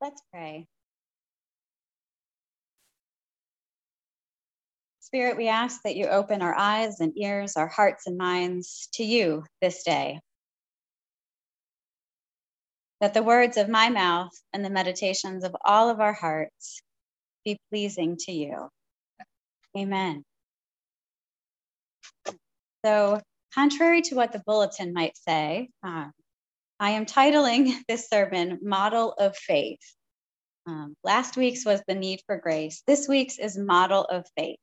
Let's pray. Spirit, we ask that you open our eyes and ears, our hearts and minds to you this day. That the words of my mouth and the meditations of all of our hearts be pleasing to you. Amen. So, contrary to what the bulletin might say, uh, I am titling this sermon Model of Faith. Um, last week's was the need for grace. This week's is Model of Faith.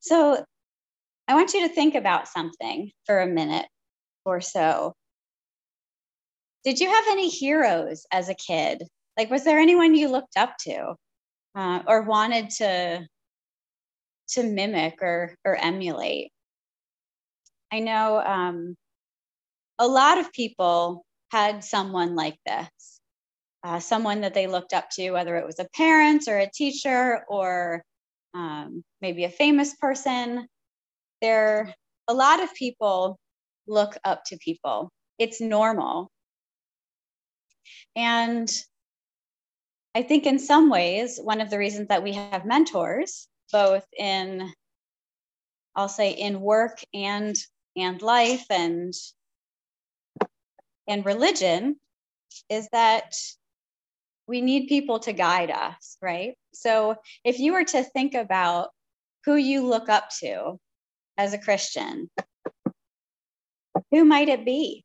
So I want you to think about something for a minute or so. Did you have any heroes as a kid? Like, was there anyone you looked up to uh, or wanted to, to mimic or, or emulate? I know um, a lot of people had someone like this, uh, someone that they looked up to, whether it was a parent or a teacher or um, maybe a famous person. There, a lot of people look up to people. It's normal. And I think in some ways, one of the reasons that we have mentors, both in, I'll say, in work and and life and and religion is that we need people to guide us, right? So if you were to think about who you look up to as a Christian, who might it be?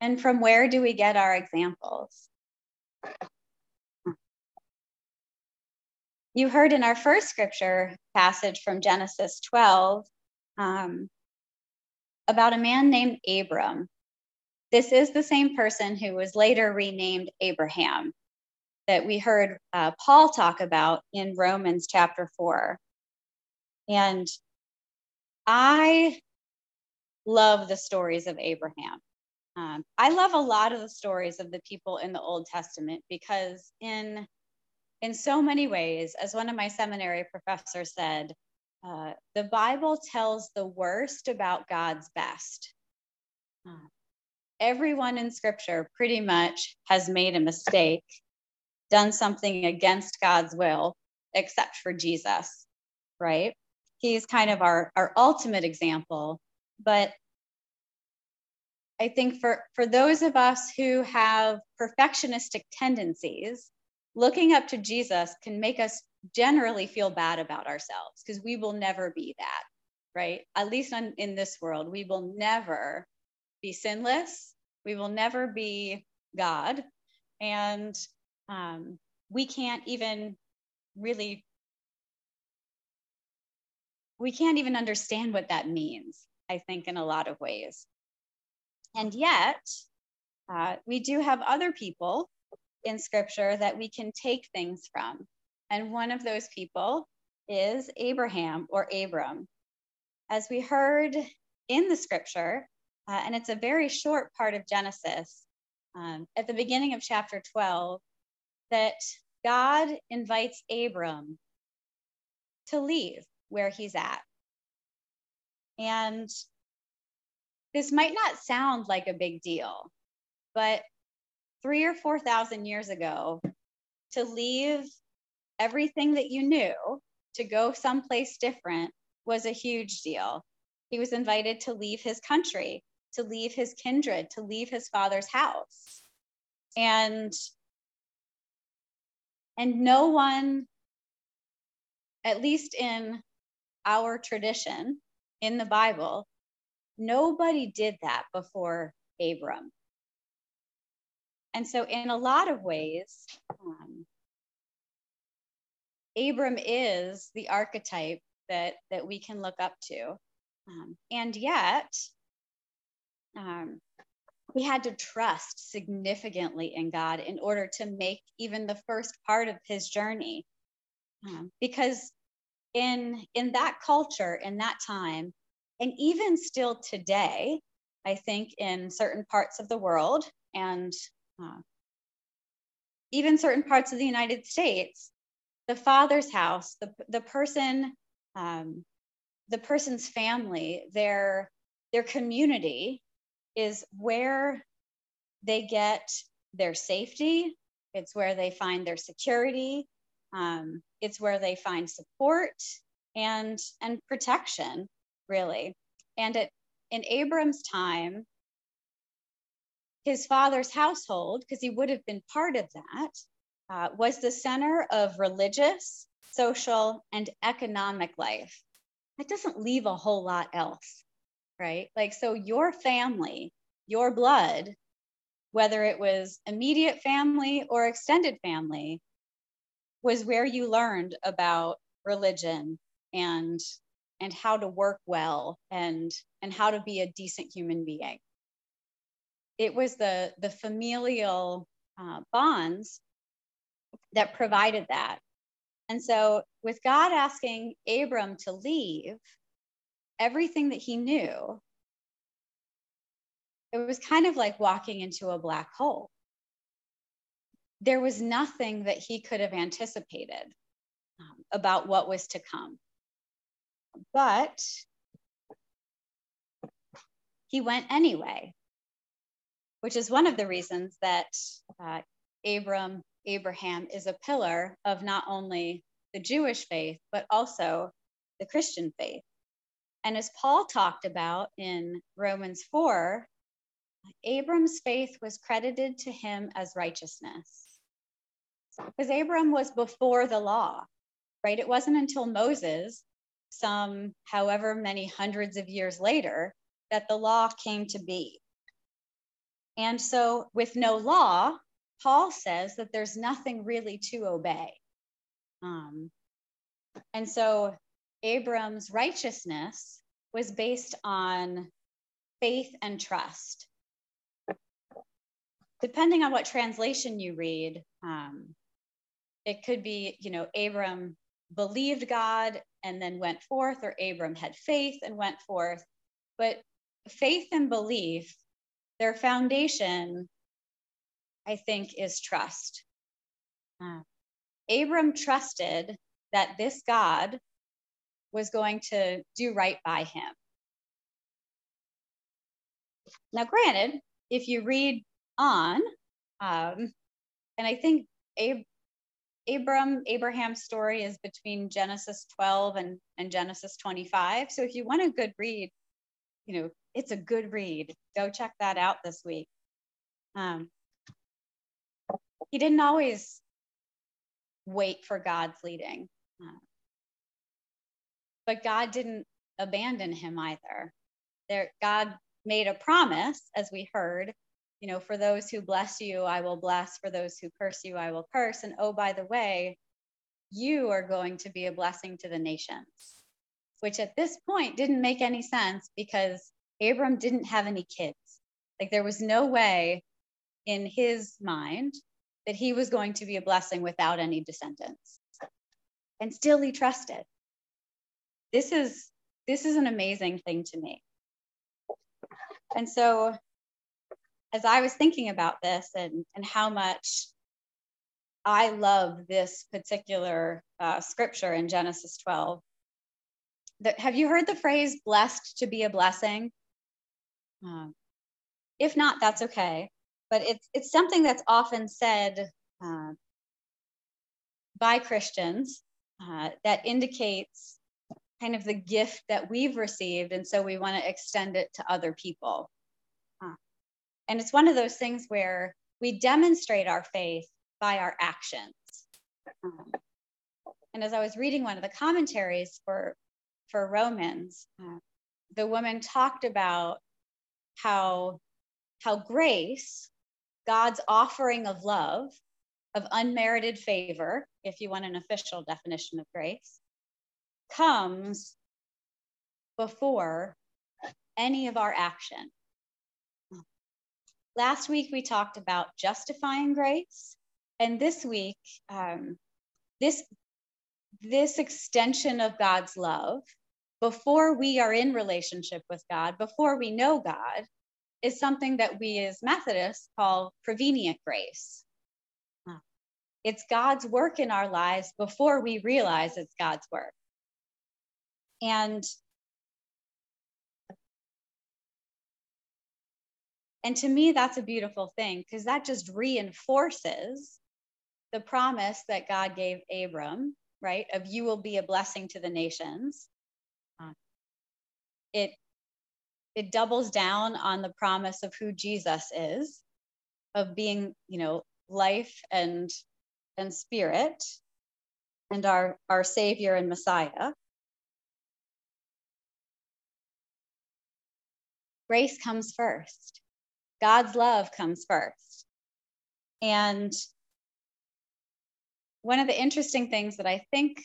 And from where do we get our examples? You heard in our first scripture passage from Genesis 12 um, about a man named Abram. This is the same person who was later renamed Abraham that we heard uh, Paul talk about in Romans chapter 4. And I love the stories of Abraham. Um, I love a lot of the stories of the people in the Old Testament because, in in so many ways, as one of my seminary professors said, uh, the Bible tells the worst about God's best. Uh, everyone in Scripture pretty much has made a mistake, done something against God's will, except for Jesus, right? He's kind of our, our ultimate example. But I think for, for those of us who have perfectionistic tendencies, looking up to Jesus can make us generally feel bad about ourselves because we will never be that, right? At least on, in this world, we will never be sinless. We will never be God. And um, we can't even really, we can't even understand what that means, I think, in a lot of ways. And yet, uh, we do have other people in scripture that we can take things from. And one of those people is Abraham or Abram. As we heard in the scripture, uh, and it's a very short part of Genesis, um, at the beginning of chapter 12, that God invites Abram to leave where he's at. And this might not sound like a big deal, but three or 4,000 years ago, to leave everything that you knew to go someplace different was a huge deal. He was invited to leave his country, to leave his kindred, to leave his father's house. And and no one at least in our tradition in the Bible, nobody did that before Abram. And so, in a lot of ways, um, Abram is the archetype that that we can look up to, um, and yet um, we had to trust significantly in God in order to make even the first part of his journey, um, because in in that culture in that time, and even still today, I think in certain parts of the world and uh, even certain parts of the United States, the father's house, the, the person, um, the person's family, their, their community is where they get their safety, it's where they find their security, um, it's where they find support and and protection, really. And it, in Abram's time, his father's household, because he would have been part of that, uh, was the center of religious, social, and economic life. That doesn't leave a whole lot else, right? Like, so your family, your blood, whether it was immediate family or extended family, was where you learned about religion and and how to work well and and how to be a decent human being it was the the familial uh, bonds that provided that and so with god asking abram to leave everything that he knew it was kind of like walking into a black hole there was nothing that he could have anticipated um, about what was to come but he went anyway which is one of the reasons that uh, Abram, Abraham is a pillar of not only the Jewish faith, but also the Christian faith. And as Paul talked about in Romans 4, Abram's faith was credited to him as righteousness. Because Abram was before the law, right? It wasn't until Moses, some however many hundreds of years later, that the law came to be. And so, with no law, Paul says that there's nothing really to obey. Um, and so, Abram's righteousness was based on faith and trust. Depending on what translation you read, um, it could be, you know, Abram believed God and then went forth, or Abram had faith and went forth. But faith and belief their foundation, I think, is trust. Uh, Abram trusted that this God was going to do right by him. Now, granted, if you read on, um, and I think Ab- Abram, Abraham's story is between Genesis 12 and, and Genesis 25. So if you want a good read, you know, it's a good read. Go check that out this week. Um, he didn't always wait for God's leading, uh, but God didn't abandon him either. There, God made a promise, as we heard, you know, for those who bless you, I will bless. For those who curse you, I will curse. And oh, by the way, you are going to be a blessing to the nations, which at this point didn't make any sense because Abram didn't have any kids. Like there was no way in his mind that he was going to be a blessing without any descendants. And still he trusted. This is this is an amazing thing to me. And so as I was thinking about this and, and how much I love this particular uh, scripture in Genesis 12, that, have you heard the phrase blessed to be a blessing? Um, if not, that's okay. But it's it's something that's often said uh, by Christians uh, that indicates kind of the gift that we've received, and so we want to extend it to other people. Uh, and it's one of those things where we demonstrate our faith by our actions. Um, and as I was reading one of the commentaries for for Romans, uh, the woman talked about how how grace god's offering of love of unmerited favor if you want an official definition of grace comes before any of our action last week we talked about justifying grace and this week um, this this extension of god's love before we are in relationship with God, before we know God, is something that we as Methodists call prevenient grace. It's God's work in our lives before we realize it's God's work. And and to me, that's a beautiful thing because that just reinforces the promise that God gave Abram, right? Of you will be a blessing to the nations. Uh, it it doubles down on the promise of who Jesus is, of being, you know, life and and spirit, and our our Savior and Messiah. Grace comes first. God's love comes first. And one of the interesting things that I think,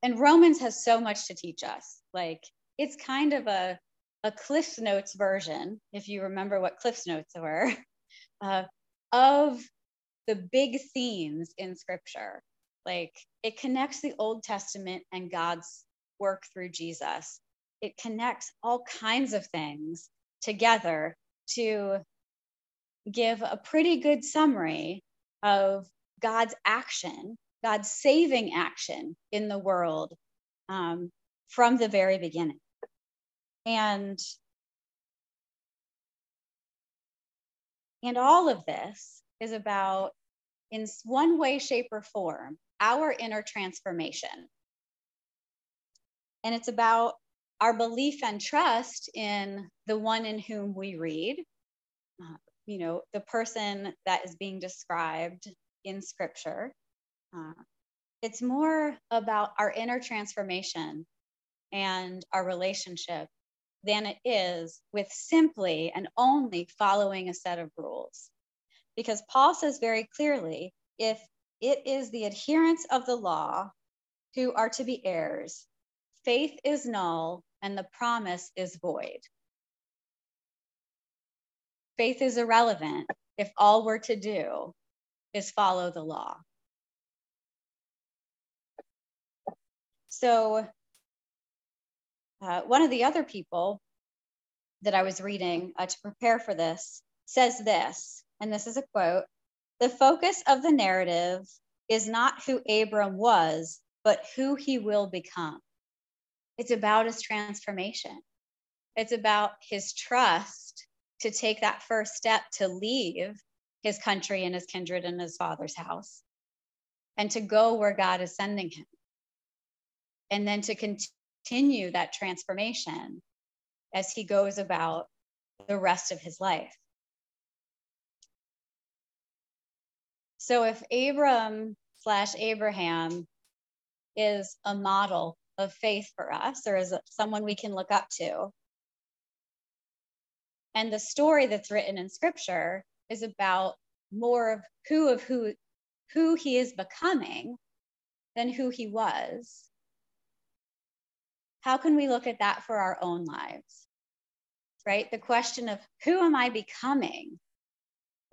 and Romans has so much to teach us. Like it's kind of a, a Cliff Notes version, if you remember what Cliff Notes were, uh, of the big themes in scripture. Like it connects the Old Testament and God's work through Jesus. It connects all kinds of things together to give a pretty good summary of God's action, God's saving action in the world um, from the very beginning. And and all of this is about in one way shape or form our inner transformation and it's about our belief and trust in the one in whom we read, uh, you know, the person that is being described in scripture. Uh, it's more about our inner transformation and our relationship than it is with simply and only following a set of rules. Because Paul says very clearly if it is the adherents of the law who are to be heirs, faith is null and the promise is void. Faith is irrelevant if all we're to do is follow the law. So, uh, one of the other people that I was reading uh, to prepare for this says this, and this is a quote The focus of the narrative is not who Abram was, but who he will become. It's about his transformation. It's about his trust to take that first step to leave his country and his kindred and his father's house and to go where God is sending him. And then to continue that transformation as he goes about the rest of his life. So if Abram slash Abraham is a model of faith for us or as someone we can look up to. And the story that's written in scripture is about more of who of who who he is becoming than who he was. How can we look at that for our own lives? Right? The question of who am I becoming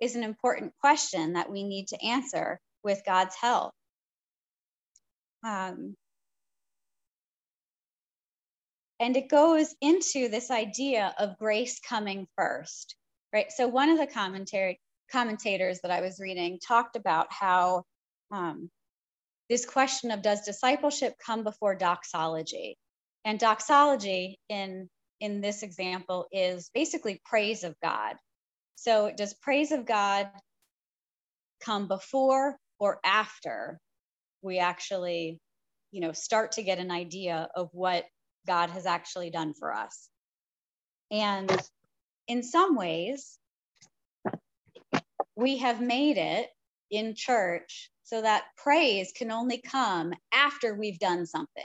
is an important question that we need to answer with God's help. Um, and it goes into this idea of grace coming first, right? So one of the commentary commentators that I was reading talked about how um, this question of does discipleship come before doxology? And doxology in in this example is basically praise of God. So does praise of God come before or after we actually, you know, start to get an idea of what God has actually done for us. And in some ways, we have made it in church so that praise can only come after we've done something,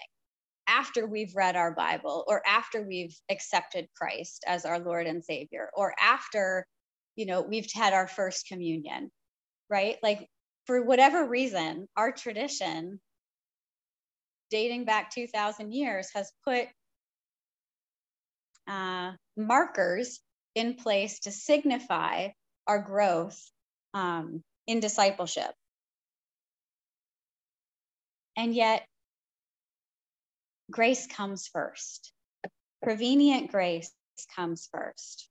after we've read our Bible, or after we've accepted Christ as our Lord and Savior, or after, you know, we've had our first communion, right? Like for whatever reason, our tradition dating back 2000 years has put uh, markers in place to signify our growth um, in discipleship. And yet, grace comes first. Prevenient grace comes first.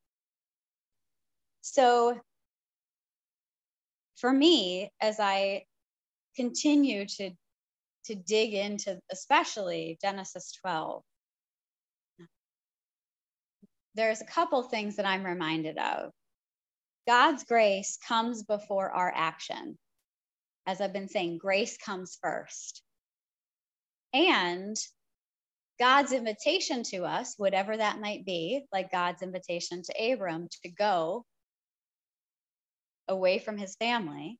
So, for me, as I continue to to dig into especially Genesis 12. there's a couple things that I'm reminded of. God's grace comes before our action. As I've been saying, grace comes first. And God's invitation to us, whatever that might be, like God's invitation to Abram to go away from his family,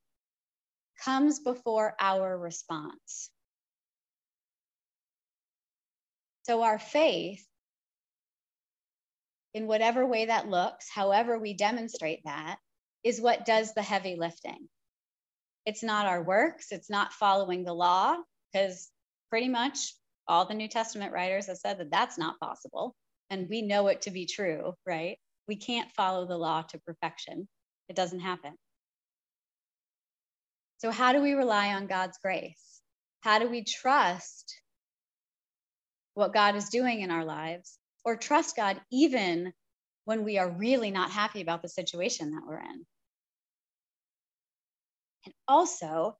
comes before our response. So our faith, in whatever way that looks, however we demonstrate that, is what does the heavy lifting. It's not our works, it's not following the law, because pretty much all the New Testament writers have said that that's not possible. And we know it to be true, right? We can't follow the law to perfection, it doesn't happen. So, how do we rely on God's grace? How do we trust what God is doing in our lives or trust God even when we are really not happy about the situation that we're in? And also,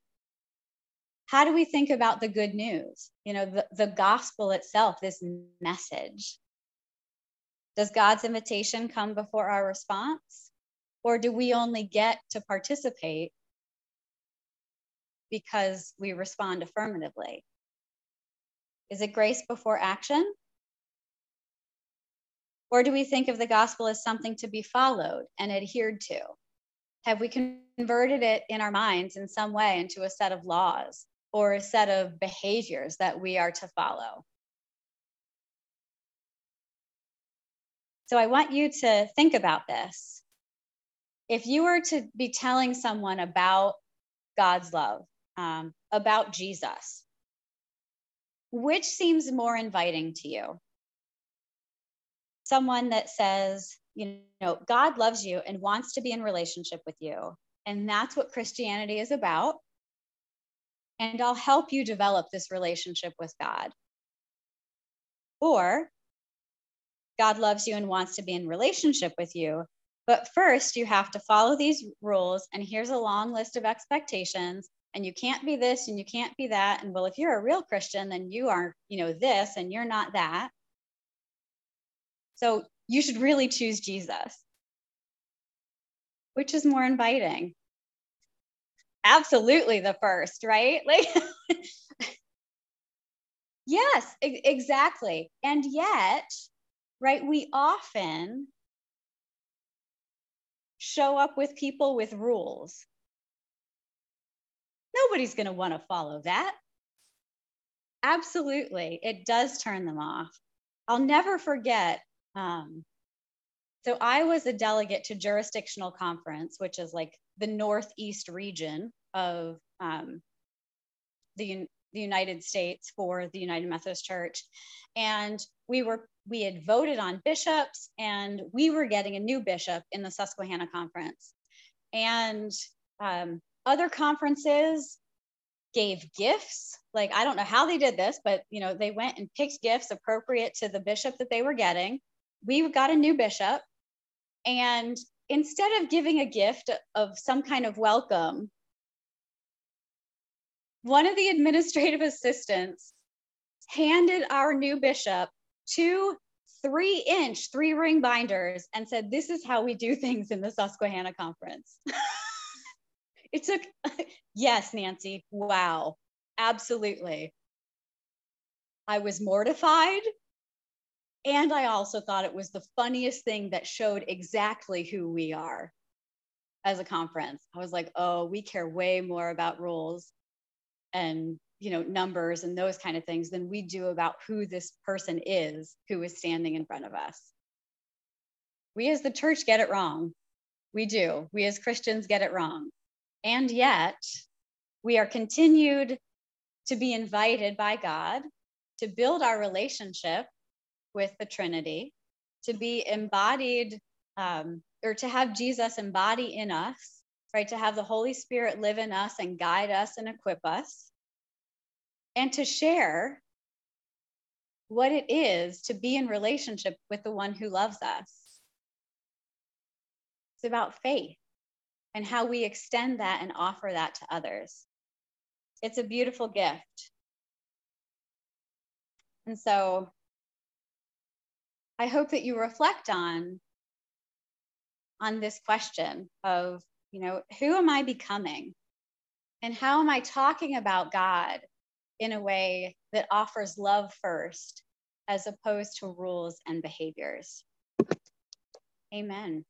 how do we think about the good news? You know, the, the gospel itself, this message. Does God's invitation come before our response? Or do we only get to participate because we respond affirmatively? Is it grace before action? Or do we think of the gospel as something to be followed and adhered to? Have we converted it in our minds in some way into a set of laws or a set of behaviors that we are to follow? So I want you to think about this. If you were to be telling someone about God's love, um, about Jesus, which seems more inviting to you? Someone that says, you know, God loves you and wants to be in relationship with you. And that's what Christianity is about. And I'll help you develop this relationship with God. Or God loves you and wants to be in relationship with you. But first, you have to follow these rules. And here's a long list of expectations and you can't be this and you can't be that. And well if you're a real christian then you are you know this and you're not that. So you should really choose jesus which is more inviting. Absolutely the first right? Like yes e- exactly. And yet right we often show up with people with rules Nobody's going to want to follow that. Absolutely. It does turn them off. I'll never forget. Um, so I was a delegate to jurisdictional conference, which is like the Northeast region of um, the, the United States for the United Methodist Church. And we were we had voted on bishops and we were getting a new bishop in the Susquehanna conference. And um, other conferences gave gifts. Like, I don't know how they did this, but you know, they went and picked gifts appropriate to the bishop that they were getting. We got a new bishop. And instead of giving a gift of some kind of welcome, one of the administrative assistants handed our new bishop two three inch, three ring binders and said, This is how we do things in the Susquehanna Conference. it took yes nancy. Wow. Absolutely. I was mortified and i also thought it was the funniest thing that showed exactly who we are as a conference. I was like oh we care way more about rules and you know numbers and those kind of things than we do about who this person is who is standing in front of us. We as the church get it wrong. We do. We as christians get it wrong and yet, we are continued to be invited by God to build our relationship with the Trinity, to be embodied um, or to have Jesus embody in us, right? To have the Holy Spirit live in us and guide us and equip us, and to share what it is to be in relationship with the one who loves us. It's about faith and how we extend that and offer that to others. It's a beautiful gift. And so I hope that you reflect on on this question of, you know, who am I becoming? And how am I talking about God in a way that offers love first as opposed to rules and behaviors? Amen.